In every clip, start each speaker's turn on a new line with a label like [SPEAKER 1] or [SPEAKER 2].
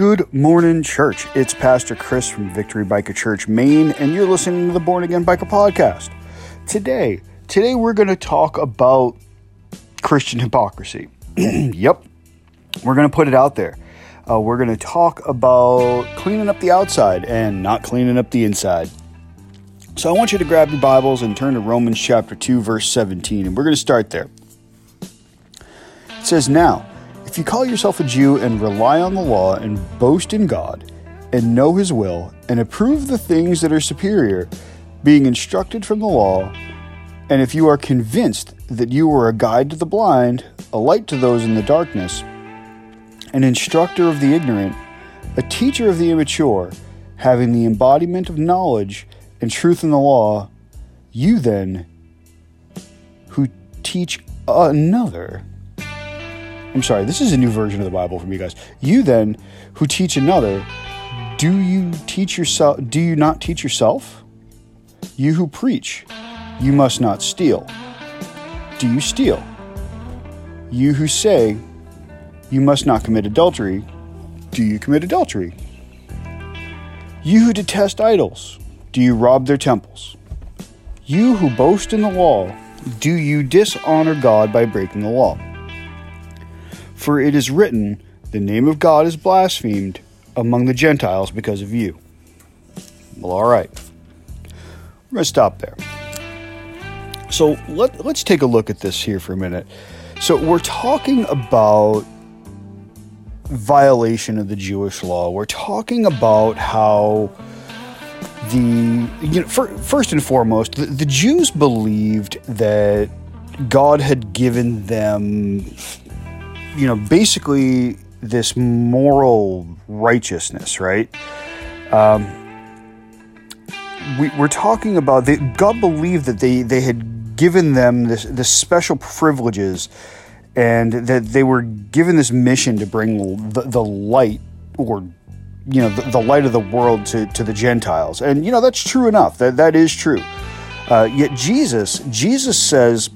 [SPEAKER 1] Good morning, church. It's Pastor Chris from Victory Biker Church, Maine, and you're listening to the Born Again Biker podcast. Today, today we're going to talk about Christian hypocrisy. yep, we're going to put it out there. Uh, we're going to talk about cleaning up the outside and not cleaning up the inside. So I want you to grab your Bibles and turn to Romans chapter 2, verse 17, and we're going to start there. It says, Now, if you call yourself a Jew and rely on the law and boast in God and know His will and approve the things that are superior, being instructed from the law, and if you are convinced that you are a guide to the blind, a light to those in the darkness, an instructor of the ignorant, a teacher of the immature, having the embodiment of knowledge and truth in the law, you then, who teach another, I'm sorry, this is a new version of the Bible from you guys. You then, who teach another, do you teach yourself? Do you not teach yourself? You who preach, you must not steal. Do you steal? You who say, you must not commit adultery, do you commit adultery? You who detest idols, do you rob their temples? You who boast in the law, do you dishonor God by breaking the law? For it is written, The name of God is blasphemed among the Gentiles because of you. Well, all right. We're going to stop there. So let, let's take a look at this here for a minute. So we're talking about violation of the Jewish law. We're talking about how the you know first and foremost the, the Jews believed that God had given them you know, basically this moral righteousness, right? Um, we, are talking about that God believed that they, they had given them this, this special privileges and that they were given this mission to bring the, the light or you know the, the, light of the world to, to the Gentiles. And you know that's true enough. That that is true. Uh, yet Jesus Jesus says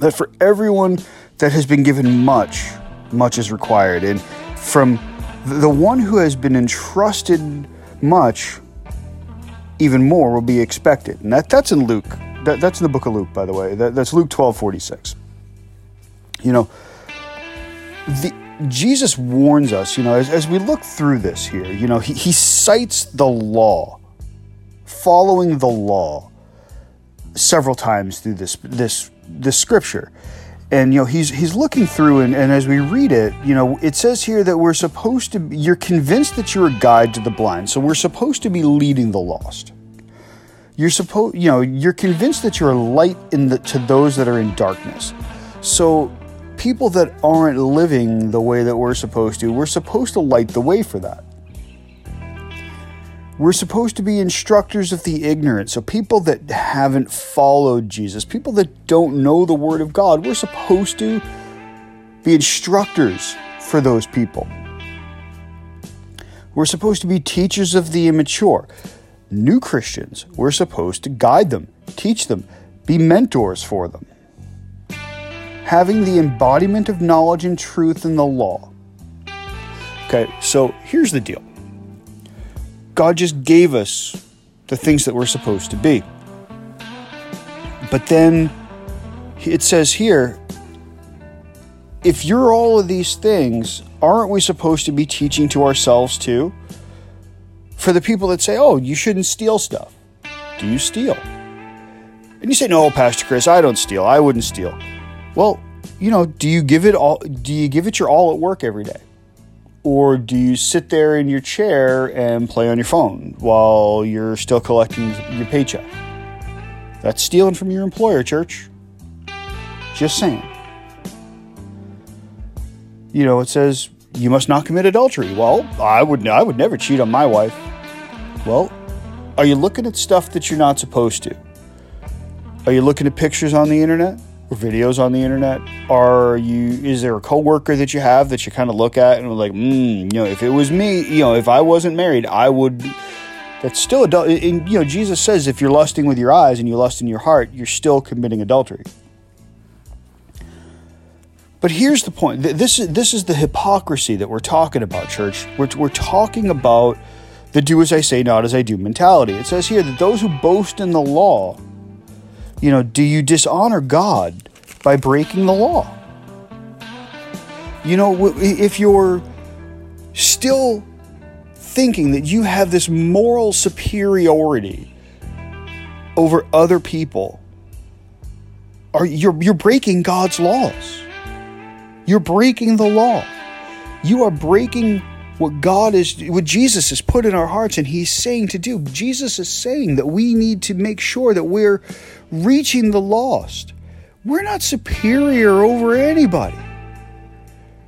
[SPEAKER 1] that for everyone that has been given much, much is required. And from the one who has been entrusted much, even more will be expected. And that, that's in Luke. That, that's in the book of Luke, by the way. That, that's Luke 12 46. You know, the, Jesus warns us, you know, as, as we look through this here, you know, he, he cites the law, following the law several times through this this this scripture and you know he's he's looking through and, and as we read it you know it says here that we're supposed to you're convinced that you're a guide to the blind so we're supposed to be leading the lost. You're supposed you know you're convinced that you're a light in the to those that are in darkness. So people that aren't living the way that we're supposed to we're supposed to light the way for that we're supposed to be instructors of the ignorant. So, people that haven't followed Jesus, people that don't know the Word of God, we're supposed to be instructors for those people. We're supposed to be teachers of the immature. New Christians, we're supposed to guide them, teach them, be mentors for them. Having the embodiment of knowledge and truth in the law. Okay, so here's the deal God just gave us the things that we're supposed to be. But then it says here, if you're all of these things, aren't we supposed to be teaching to ourselves too? For the people that say, oh, you shouldn't steal stuff. Do you steal? And you say, no, Pastor Chris, I don't steal. I wouldn't steal. Well, you know, do you give it all do you give it your all at work every day? Or do you sit there in your chair and play on your phone while you're still collecting your paycheck? That's stealing from your employer, church. Just saying. You know, it says you must not commit adultery. Well, I would I would never cheat on my wife. Well, are you looking at stuff that you're not supposed to? Are you looking at pictures on the internet? Or videos on the internet? Are you is there a coworker that you have that you kind of look at and like, mm, you know, if it was me, you know, if I wasn't married, I would. That's still adult. And, you know, Jesus says if you're lusting with your eyes and you lust in your heart, you're still committing adultery. But here's the point. This is this is the hypocrisy that we're talking about, church. We're, we're talking about the do as I say, not as I do mentality. It says here that those who boast in the law, you know, do you dishonor God by breaking the law? You know, if you're still thinking that you have this moral superiority over other people, are you're you're breaking God's laws. You're breaking the law. You are breaking what God is, what Jesus has put in our hearts, and He's saying to do. Jesus is saying that we need to make sure that we're reaching the lost. We're not superior over anybody.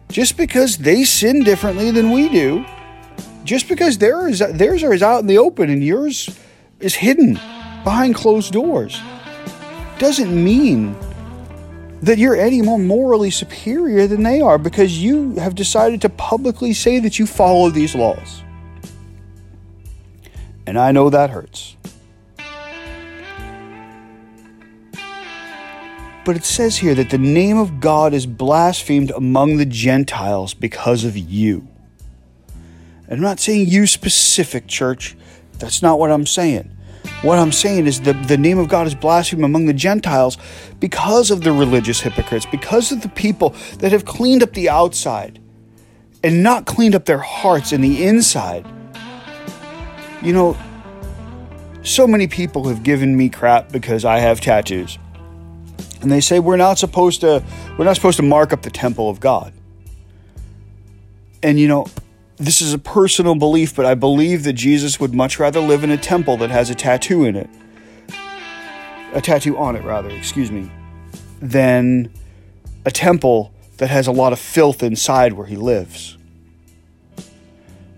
[SPEAKER 1] Just because they sin differently than we do, just because theirs, theirs is out in the open and yours is hidden behind closed doors, doesn't mean that you're any more morally superior than they are because you have decided to publicly say that you follow these laws. And I know that hurts. But it says here that the name of God is blasphemed among the Gentiles because of you. And I'm not saying you specific, church. That's not what I'm saying. What I'm saying is the, the name of God is blasphemed among the Gentiles because of the religious hypocrites, because of the people that have cleaned up the outside and not cleaned up their hearts and the inside. You know, so many people have given me crap because I have tattoos. And they say we're not supposed to we're not supposed to mark up the temple of God. And you know, this is a personal belief, but I believe that Jesus would much rather live in a temple that has a tattoo in it, a tattoo on it, rather, excuse me, than a temple that has a lot of filth inside where he lives.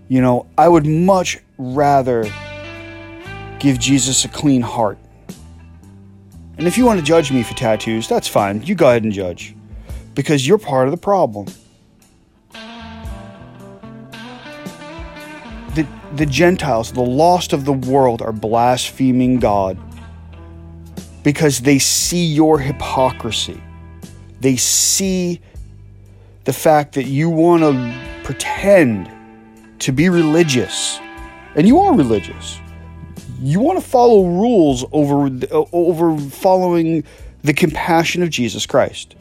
[SPEAKER 1] You know, I would much rather give Jesus a clean heart. And if you want to judge me for tattoos, that's fine. You go ahead and judge. Because you're part of the problem. The, Gentiles, the lost of the world, are blaspheming God because they see your hypocrisy. They see the fact that you want to pretend to be religious, and you are religious. You want to follow rules over, over following the compassion of Jesus Christ.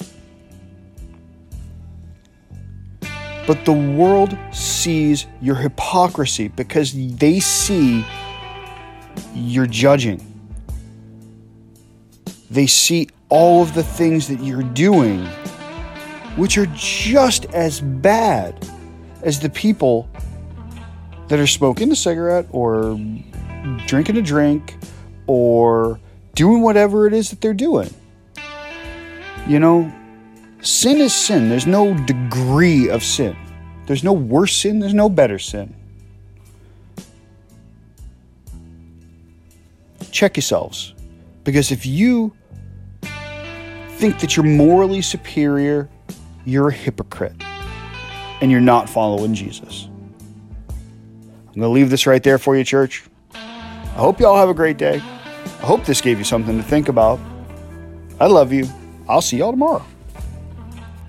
[SPEAKER 1] But the world sees your hypocrisy because they see you're judging. They see all of the things that you're doing, which are just as bad as the people that are smoking a cigarette or drinking a drink or doing whatever it is that they're doing. You know, Sin is sin. There's no degree of sin. There's no worse sin, there's no better sin. Check yourselves. Because if you think that you're morally superior, you're a hypocrite and you're not following Jesus. I'm going to leave this right there for you, church. I hope you all have a great day. I hope this gave you something to think about. I love you. I'll see y'all tomorrow.